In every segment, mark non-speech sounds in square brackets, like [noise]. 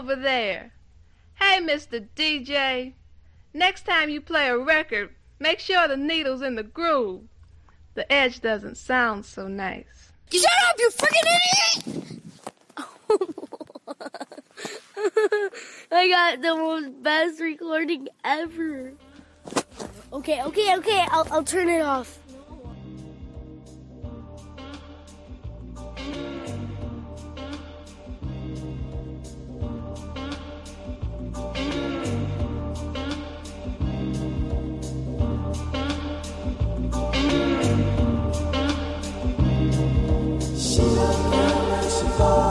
over there. Hey, Mr. DJ. Next time you play a record, make sure the needle's in the groove. The edge doesn't sound so nice. Shut up, you freaking idiot! [laughs] I got the most best recording ever. Okay, okay, okay. I'll, I'll turn it off. fall.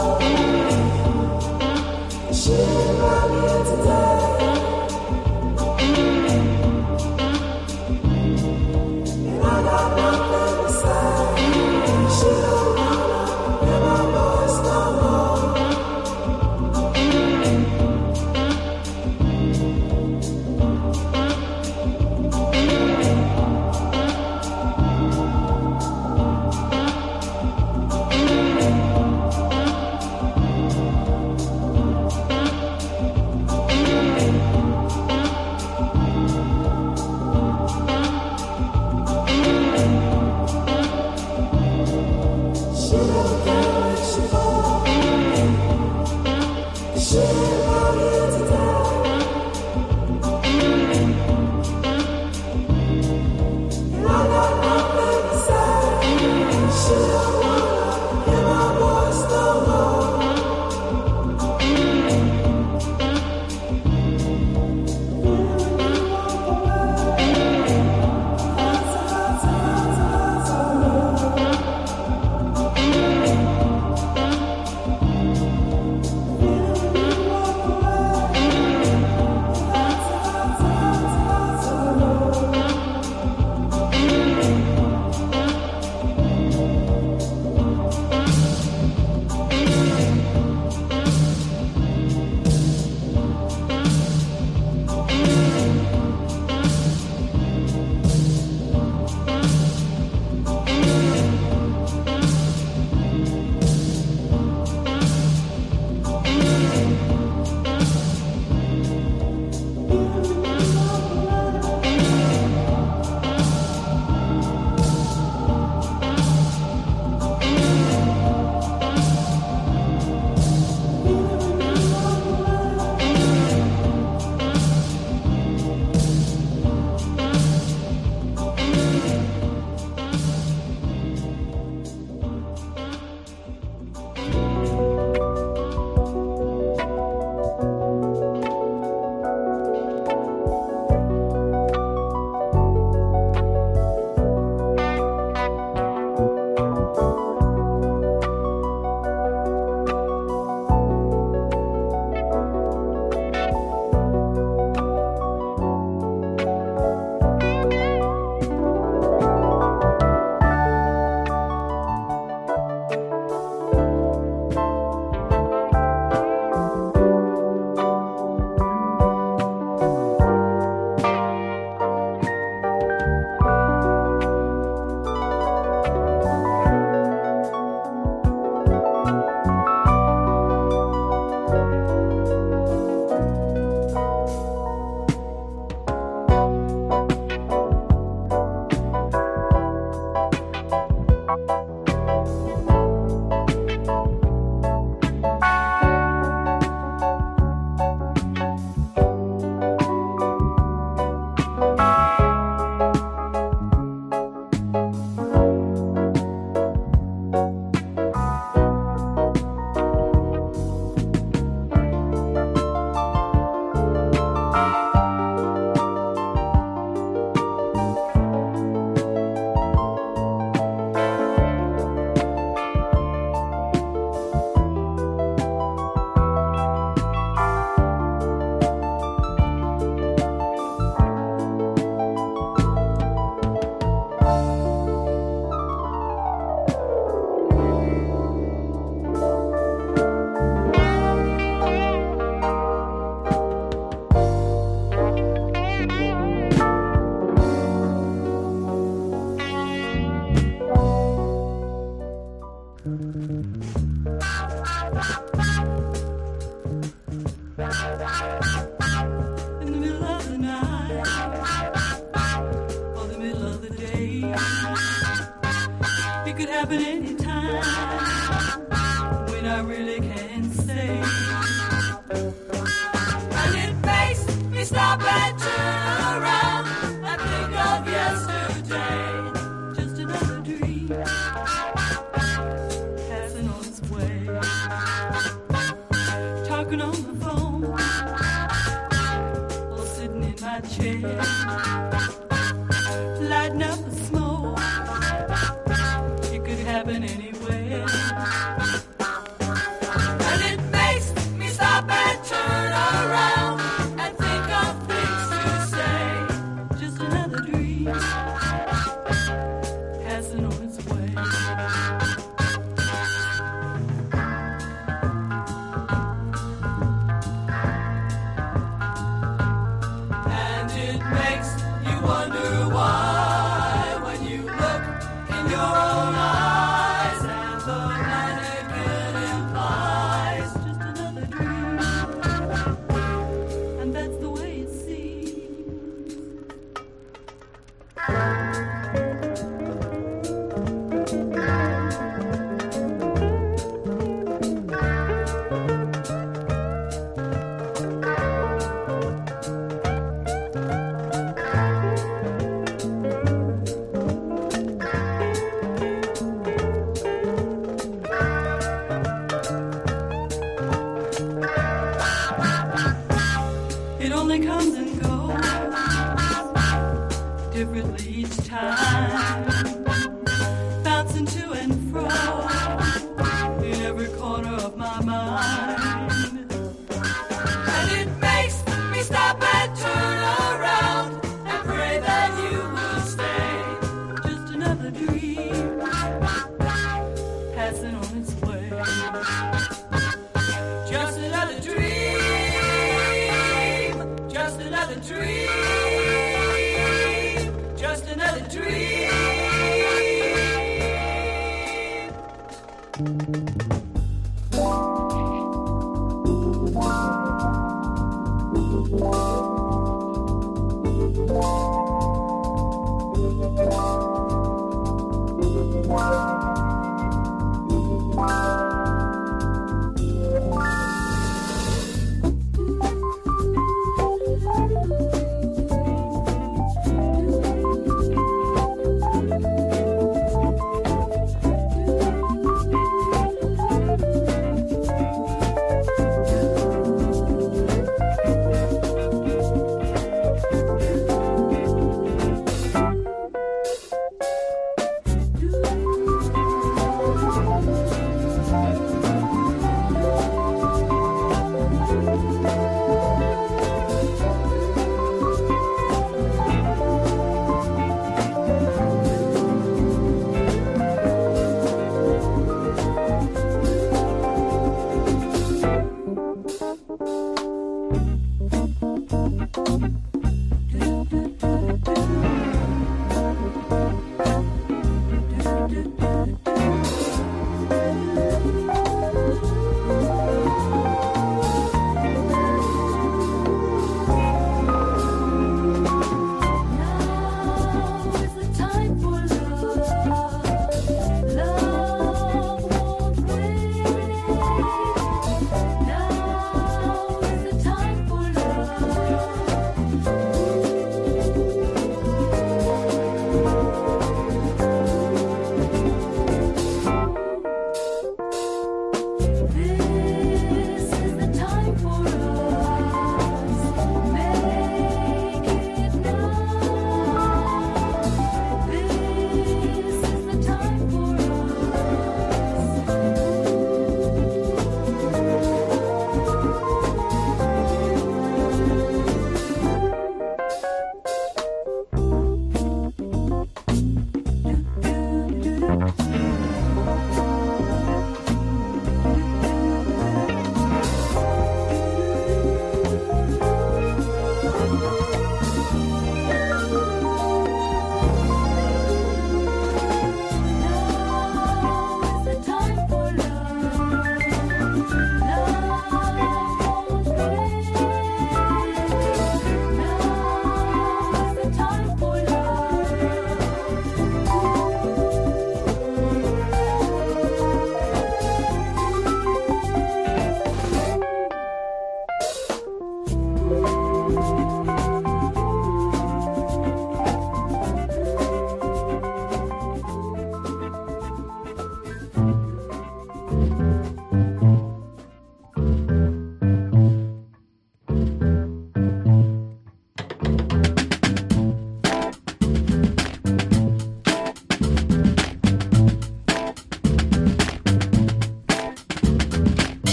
Another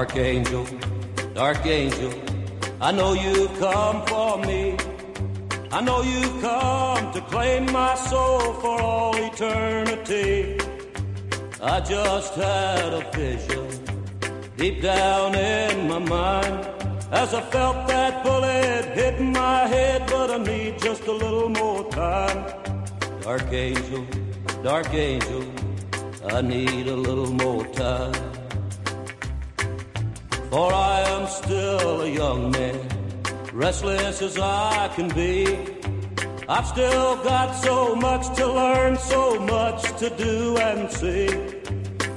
Dark angel, dark angel, I know you've come for me. I know you've come to claim my soul for all eternity. I just had a vision deep down in my mind as I felt that bullet hit my head, but I need just a little more time. Dark angel, dark angel, I need a little more time. For I am still a young man, restless as I can be. I've still got so much to learn, so much to do and see.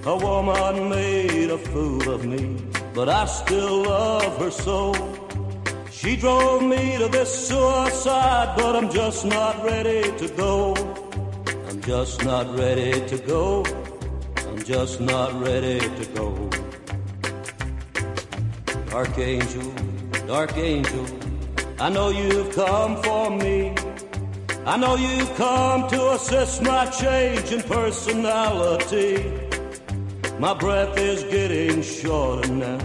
A woman made a fool of me, but I still love her so. She drove me to this suicide, but I'm just not ready to go. I'm just not ready to go. I'm just not ready to go. Dark angel, dark angel, I know you've come for me. I know you've come to assist my change in personality. My breath is getting shorter now,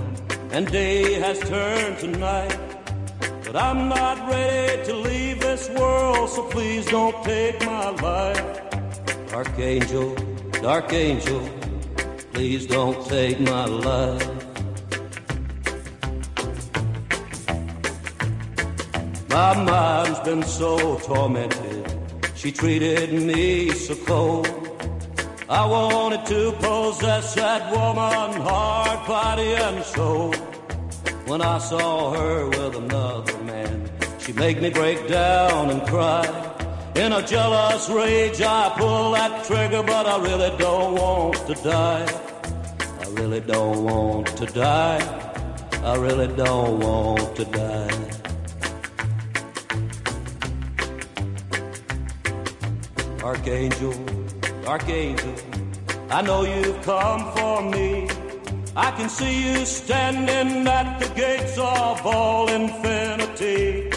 and day has turned to night. But I'm not ready to leave this world, so please don't take my life. Dark angel, dark angel, please don't take my life. My mind's been so tormented. She treated me so cold. I wanted to possess that woman, heart, body, and soul. When I saw her with another man, she made me break down and cry. In a jealous rage, I pull that trigger, but I really don't want to die. I really don't want to die. I really don't want to die. Archangel, Archangel, I know you've come for me. I can see you standing at the gates of all infinity.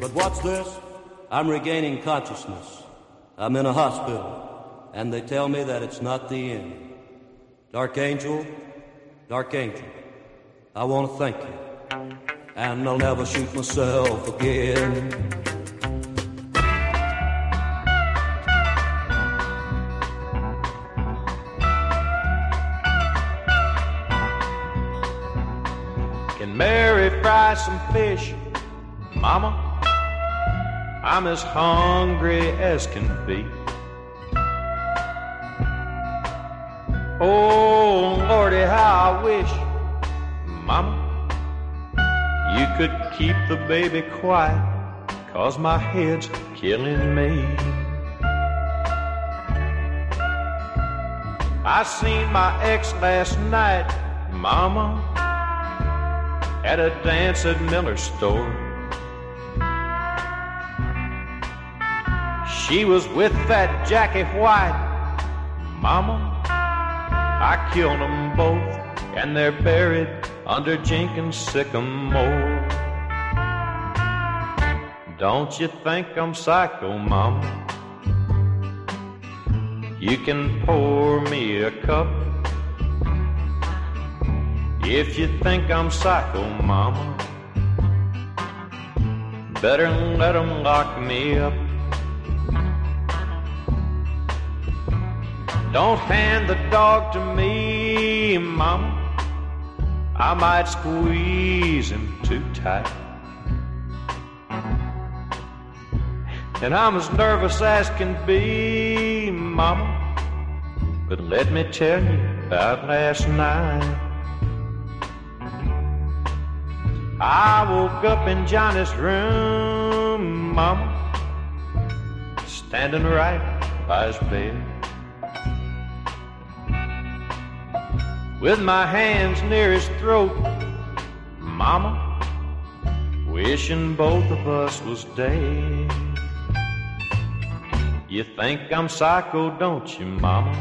But what's this? I'm regaining consciousness. I'm in a hospital, and they tell me that it's not the end. Dark Angel, Dark Angel, I want to thank you. And I'll never shoot myself again. Mary fry some fish? Mama, I'm as hungry as can be. Oh, Lordy, how I wish, Mama, you could keep the baby quiet, cause my head's killing me. I seen my ex last night, Mama at a dance at Miller's store. She was with that Jackie White, Mama. I killed them both, and they're buried under Jenkins' sycamore. Don't you think I'm psycho, Mama? You can pour me a cup if you think I'm psycho, mama, better let 'em lock me up. Don't hand the dog to me, mama. I might squeeze him too tight. And I'm as nervous as can be, mama. But let me tell you about last night. I woke up in Johnny's room, Mama, standing right by his bed. With my hands near his throat, Mama, wishing both of us was dead. You think I'm psycho, don't you, Mama?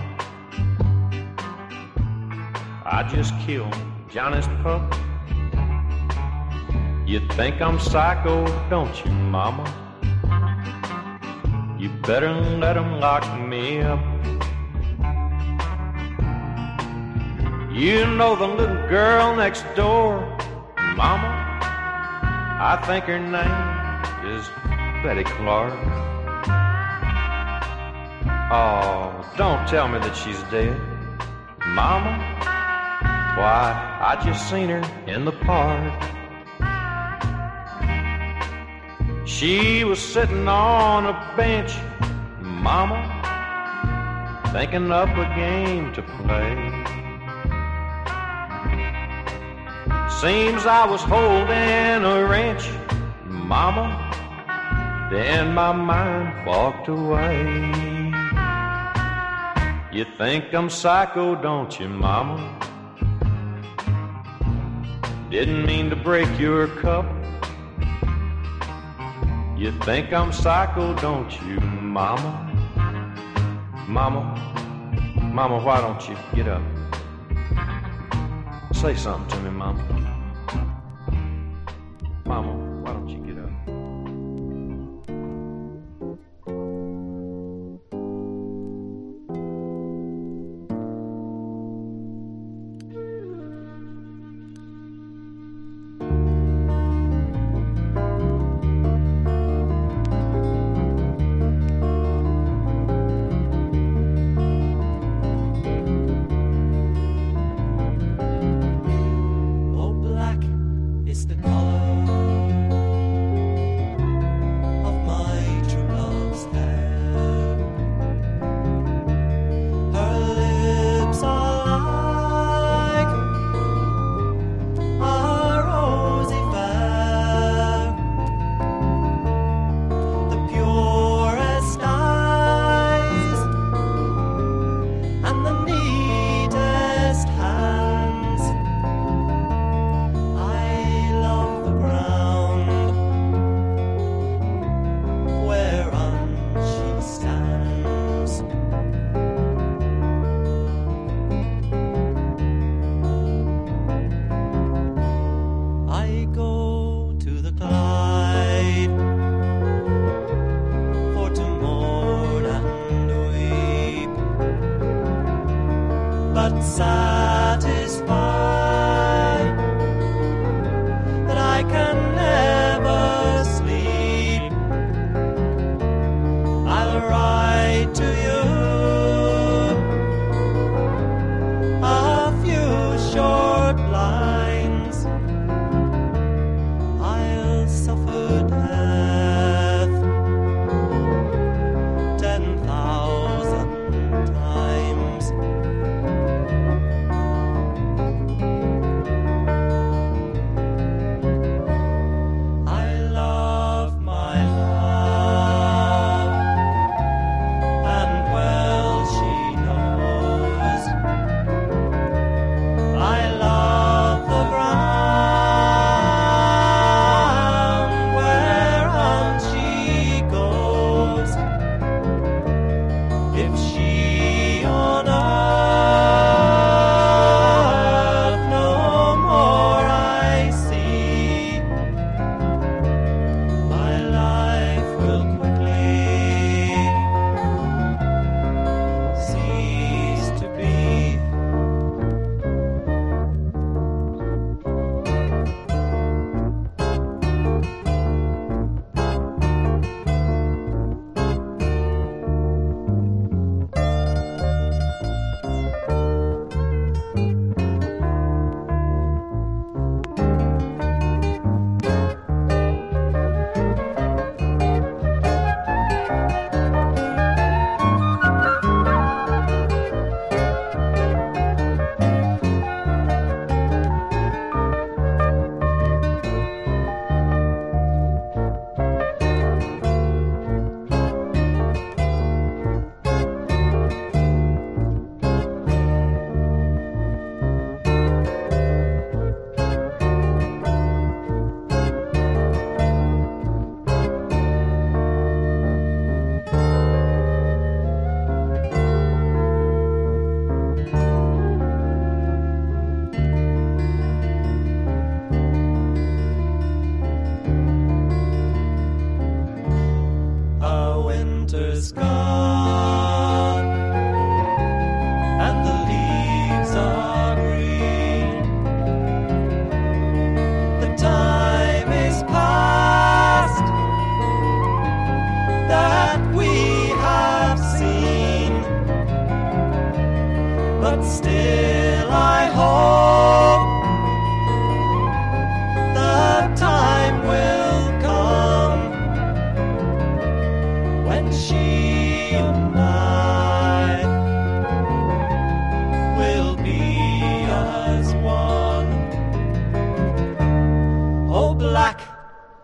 I just killed Johnny's pup. You think I'm psycho, don't you, mama? You better let 'em lock me up. You know the little girl next door, Mama. I think her name is Betty Clark. Oh, don't tell me that she's dead, Mama. Why, I just seen her in the park. She was sitting on a bench, Mama, thinking up a game to play. Seems I was holding a wrench, Mama, then my mind walked away. You think I'm psycho, don't you, Mama? Didn't mean to break your cup. You think I'm psycho, don't you, Mama? Mama, Mama, why don't you get up? Say something to me, Mama. Mama,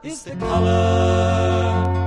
is the color.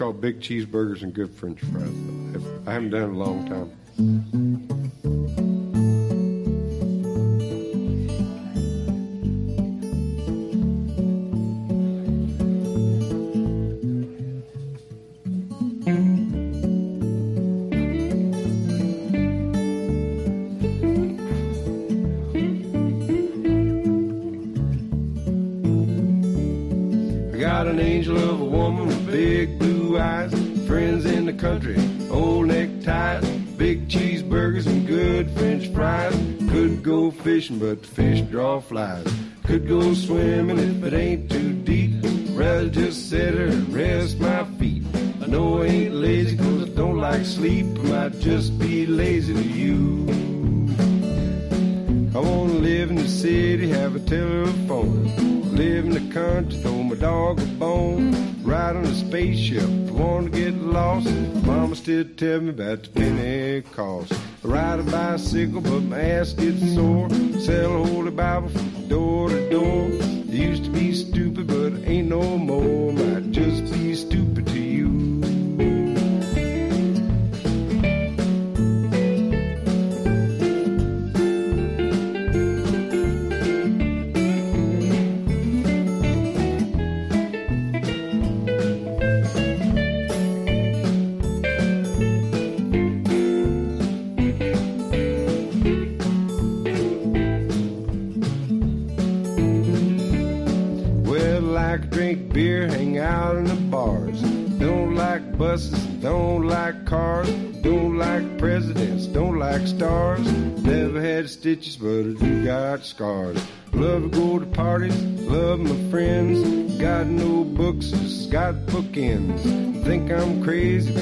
called Big Cheeseburgers and Good French Fries. I haven't done it in a long time. I ride a bicycle, but my ass gets sore. Sell a holy Bible from door to door. Used to be stupid, but ain't no more. Might stitches, but I do got scars. Love to go to parties, love my friends. Got no books, just got bookends. Think I'm crazy,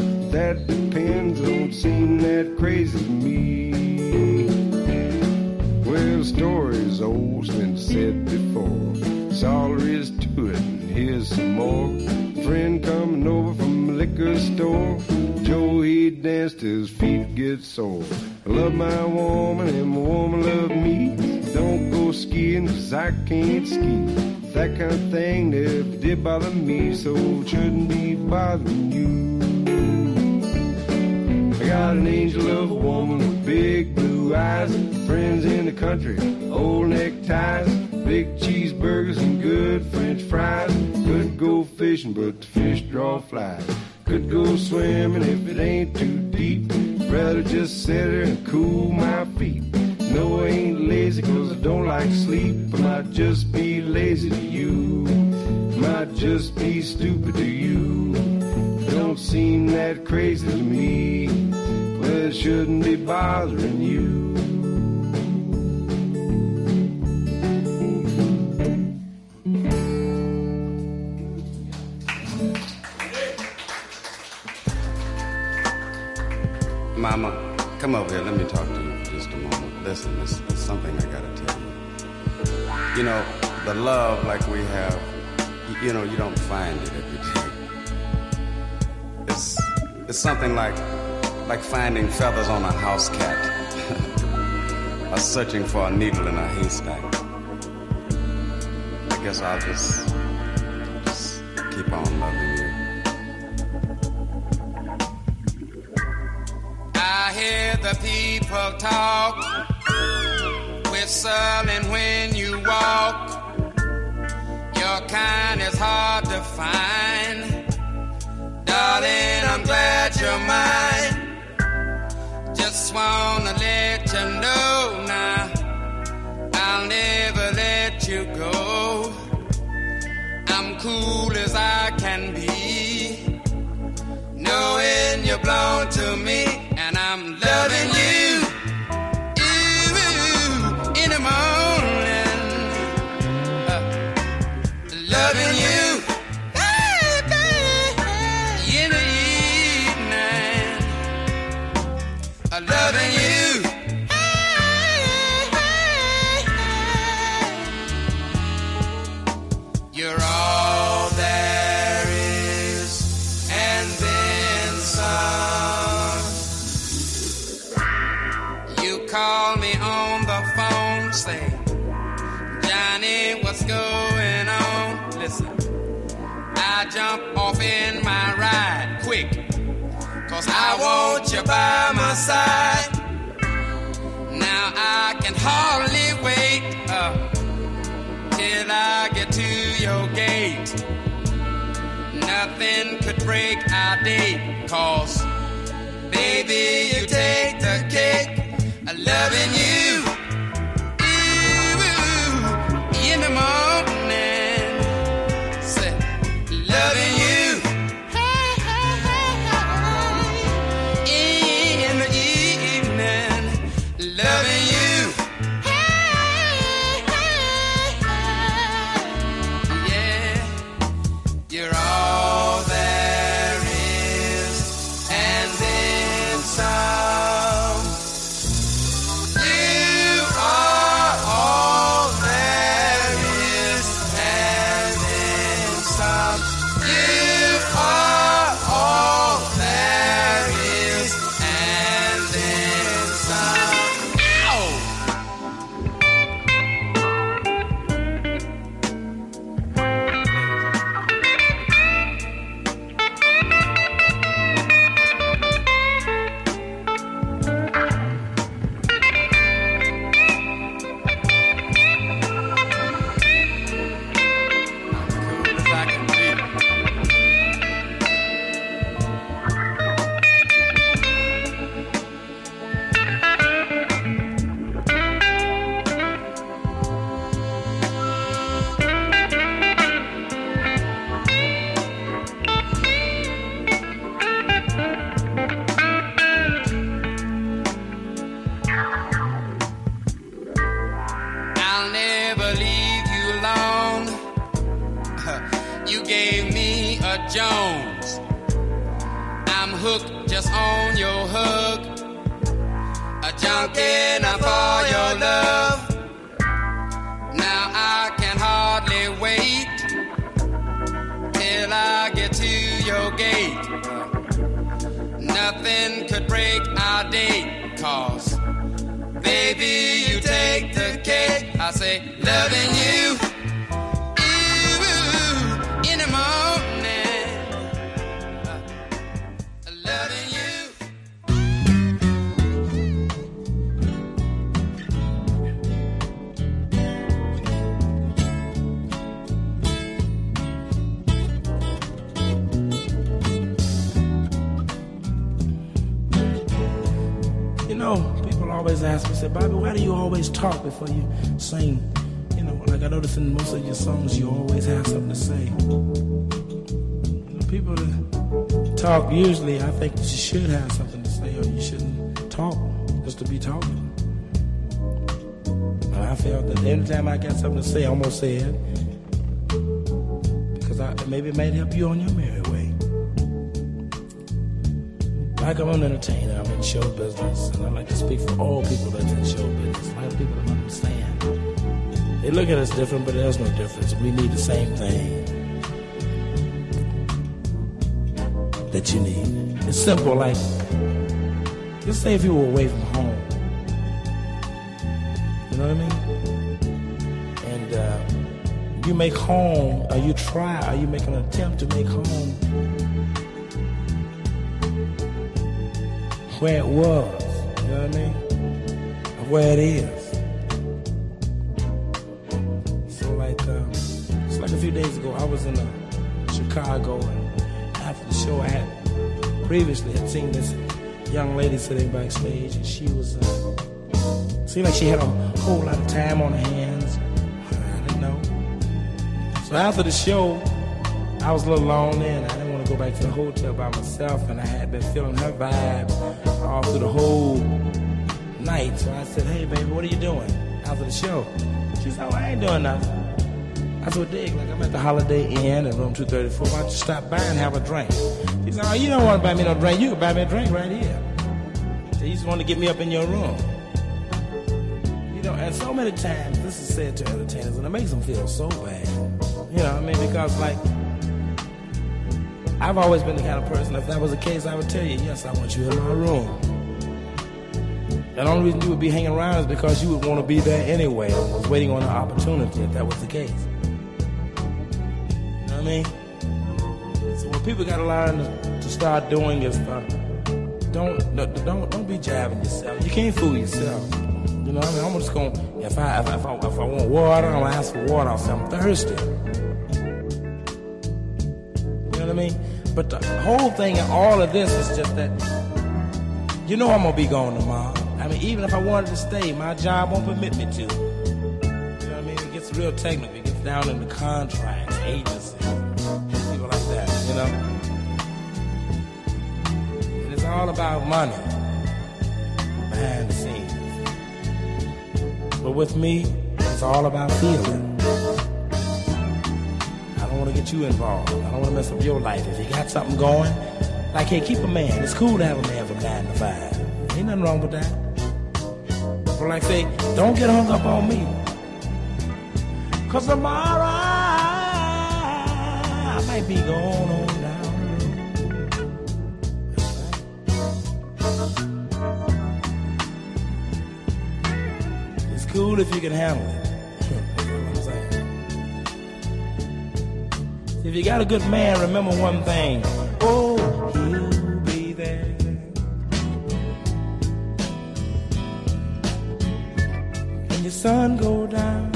so it shouldn't be bothering you. I got an angel of a woman with big blue eyes, friends in the country, old neckties, big cheeseburgers and good French fries. Could go fishing, but the fish draw flies. Could go swimming if it ain't too deep. Rather just sit there and cool my feet. No, I ain't lazy 'cause I don't like sleep. I might just be lazy to you. Might just be stupid to you. Don't seem that crazy to me. Well, it shouldn't be bothering you. Mama, come over here. Let me talk to you for just a moment. Listen, there's, there's something I gotta tell you. You know, the love like we have, you, know, you don't find it every day. It's, it's something like, like finding feathers on a house cat, [laughs] or searching for a needle in a haystack. I guess I'll just, just keep on loving you. I hear the people talk, whistling when you walk. Kind is hard to find. Darling, I'm glad you're mine. Just wanna let you know now, I'll never let you go. I'm cool as I can be knowing you're blown to me, and I'm loving You're all there is, and then some. You call me on the phone, say, Johnny, what's going on? Listen, I jump off in my ride quick, cause I want you by my side. Break our date, cause baby, you take the cake. I'm loving you. Sing? You know, like I notice in most of your songs, you always have something to say. You know, people that talk, usually, I think you should have something to say, or you shouldn't talk just to be talking. But I felt that anytime I got something to say, gonna say it. Because I, maybe it might help you on your merry Like I'm an entertainer, I'm in show business, and I like to speak for all people that's in show business. A lot of people don't understand. They look at us different, but there's no difference. We need the same thing that you need. It's simple, like, just say if you were away from home. You know what I mean? And uh, you make home, or you try, or you make an attempt to make home where it was. You know what I mean? Or where it is. So like, um, it's like a few days ago, I was in uh, Chicago, and after the show, I had previously had seen this young lady sitting backstage, and she was uh, seemed like she had a whole lot of time on her hands. I didn't know. So after the show, I was a little lonely, and I didn't want to go back to the hotel by myself, and I had been feeling her vibe all through the whole night. So I said, "Hey, baby, what are you doing after the show?" She said, "Oh, I ain't doing nothing." I said, "Dig, like I'm at the Holiday Inn in room 234. Why don't you stop by and have a drink?" She said, "Oh, you don't want to buy me no drink. You can buy me a drink right here." So you just want to get me up in your room. You know, and so many times this is said to entertainers, and it makes them feel so bad. You know, I mean, because like I've always been the kind of person, if that was the case, I would tell you, yes, I want you in my room. The only reason you would be hanging around is because you would want to be there anyway and was waiting on an opportunity if that was the case. You know what I mean? So what people got to learn to, start doing is uh, don't, don't don't be jabbing yourself. You can't fool yourself. You know what I mean? I'm just going, to if I, if, I, if, I, if I want water, I'm going to ask for water. I'll say, I'm thirsty. What I mean? But the whole thing and all of this is just that you know I'm gonna be gone tomorrow. I mean, even if I wanted to stay, my job won't permit me to. You know what I mean? It gets real technical. It gets down into contracts, agencies, people like that. You know. And it's all about money behind the scenes. But with me, it's all about feeling. Get you involved. I don't want to mess up your life. If you got something going, like, hey, keep a man. It's cool to have a man from 9 to 5. Ain't nothing wrong with that. But like say, don't get hung up on me. Cause tomorrow I might be going on down. It's cool if you can handle it. If you got a good man, remember one thing. Oh, he'll be there. When your sun go down,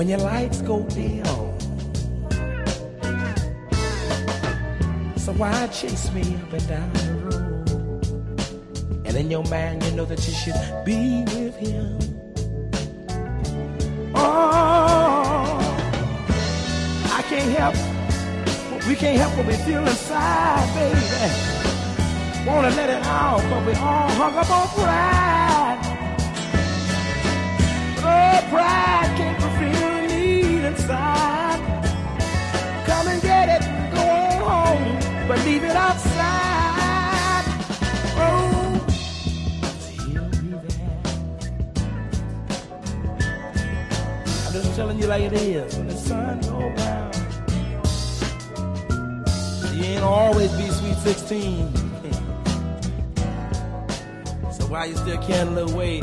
when your lights go dim. So why chase me up and down the road? And in your mind, you know that you should be with him. Oh, I can't help. We can't help what we feel inside, baby. Wanna let it out, but we all hung up on pride. Oh, pride telling you like it is when the sun goes down. You ain't always be sweet 16. [laughs] so while you still can't little weight,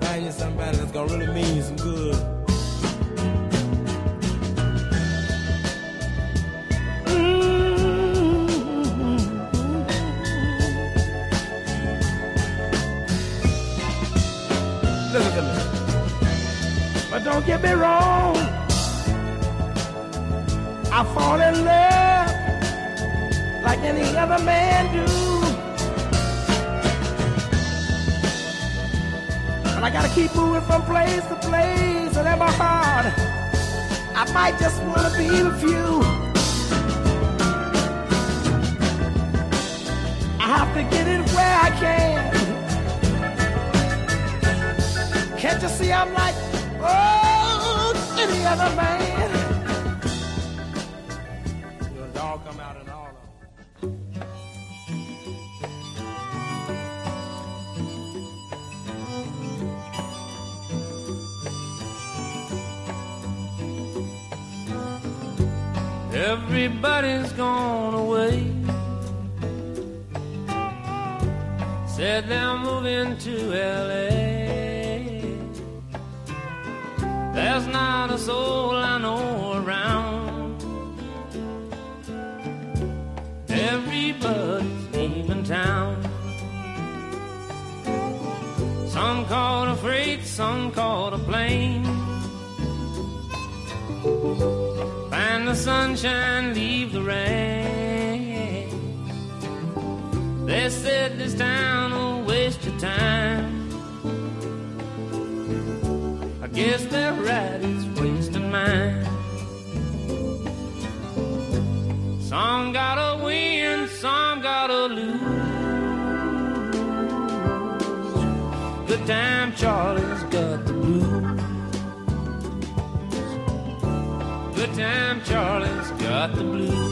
find you somebody that's gonna really mean you some good. Don't get me wrong. I fall in love like any other man do. But I gotta keep moving from place to place, and in my heart, I might just wanna be with you. I have to get it where I can. Can't you see I'm like, oh, Everybody's gone away. Said they're moving to LA. There's not a soul I know around. Everybody's leaving town. Some caught a freight, some caught a plane. Find the sunshine, leave the rain. They said this town will waste your time. Guess they're right, it's wasting mine. Some gotta win, some gotta lose. Good time, Charlie's got the blues. Good time, Charlie's got the blues.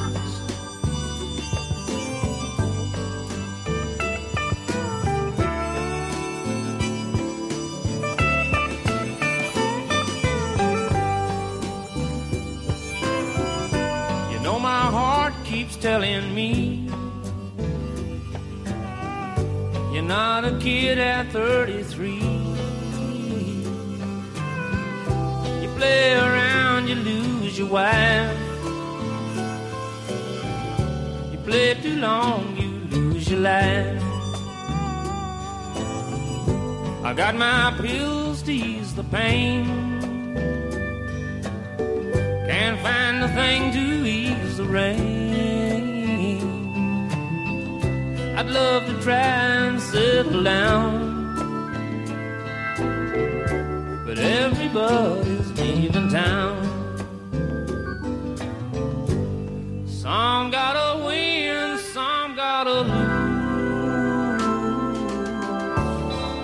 Telling me you're not a kid at 33. You play around, you lose your wife. You play too long, you lose your life. I got my pills to ease the pain. Can't find a thing to ease the rain. I'd love to try and settle down. But everybody's leaving town. Some gotta win, some gotta lose.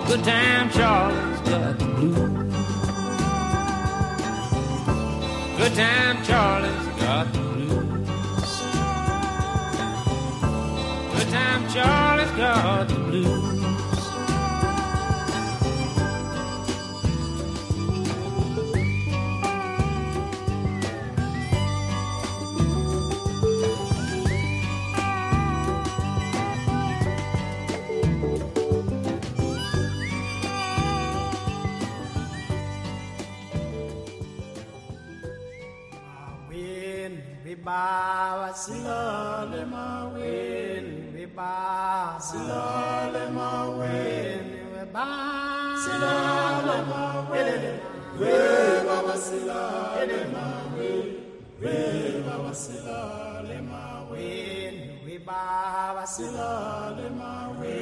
Good time, Charlie's got the blues. Good time, Charlie's got the. Charlie's got the blues. When baba silale mawe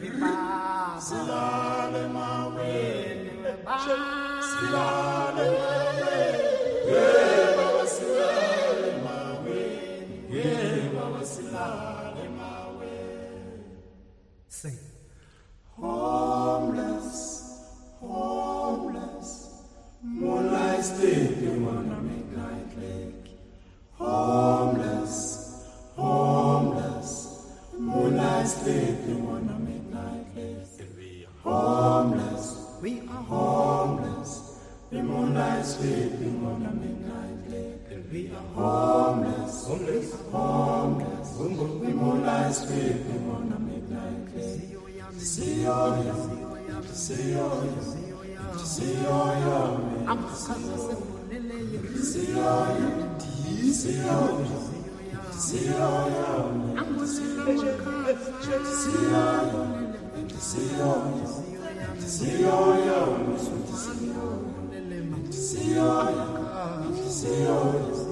we baba. Silale mawe we baba. Baba silale mawe baba. Silale mawe sing We homeless, homeless, homeless. The moonlight sleeping on a midnight lake. See you, see you, see you. Strong wind, strong, strong wind, destroy our homes. Many dead tonight it could be. Strong wind,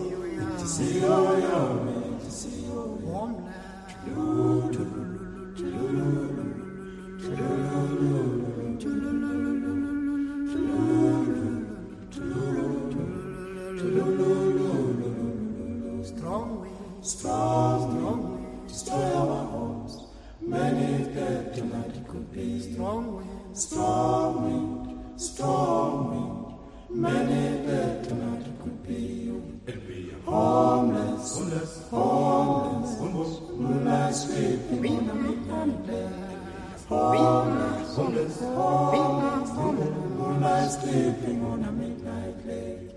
strong wind, strong wind. Many dead tonight could be. Homeless, homeless, homeless, moonlight sleeping on a midnight lake. Homeless, homeless, homeless, moonlight sleeping on a midnight lake.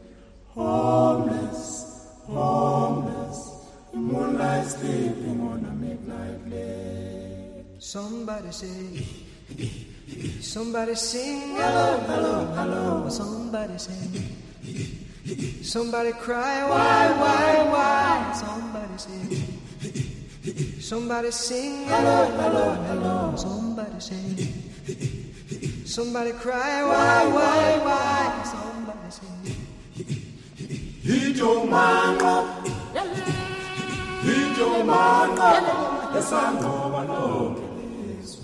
Homeless, homeless, moonlight sleeping on a midnight lake. Somebody say, somebody sing, hello, hello, hello. Somebody sing, somebody cry, why, why, why? Somebody say, somebody sing, hello, hello, hello. Somebody say, somebody cry, why, why, why? Somebody say, Ijomango, ijomango, esangoba nokelizo.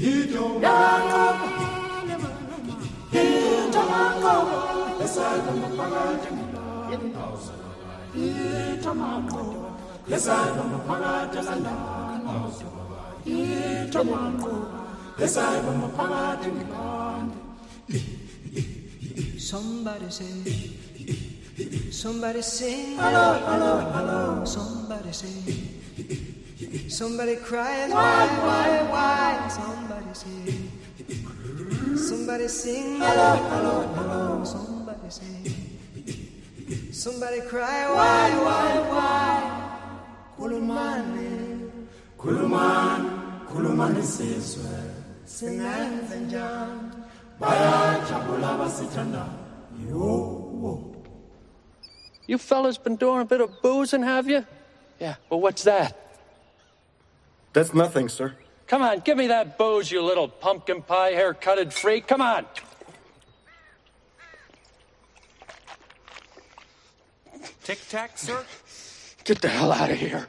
Ijomango, ijomango, esangoma phakathi ngendawo. Ijomango, esangoma phakathi ngendawo. Ijomango, esangoma phakathi ngendawo. somebody say, somebody sing, hello, hello, hello. Somebody say, somebody crying, why, why, why? Somebody say, somebody sing, hello, hello, hello. Somebody say, somebody cry, why, why, why? Sizwe. Singenze njani? Bayajabula basithanda. Yo. You fellas been doing a bit of boozing, have you? Yeah, well, what's that? That's nothing, sir. Come on, give me that booze, you little pumpkin pie haircutted freak. Come on. Tic tac, sir? Get the hell out of here.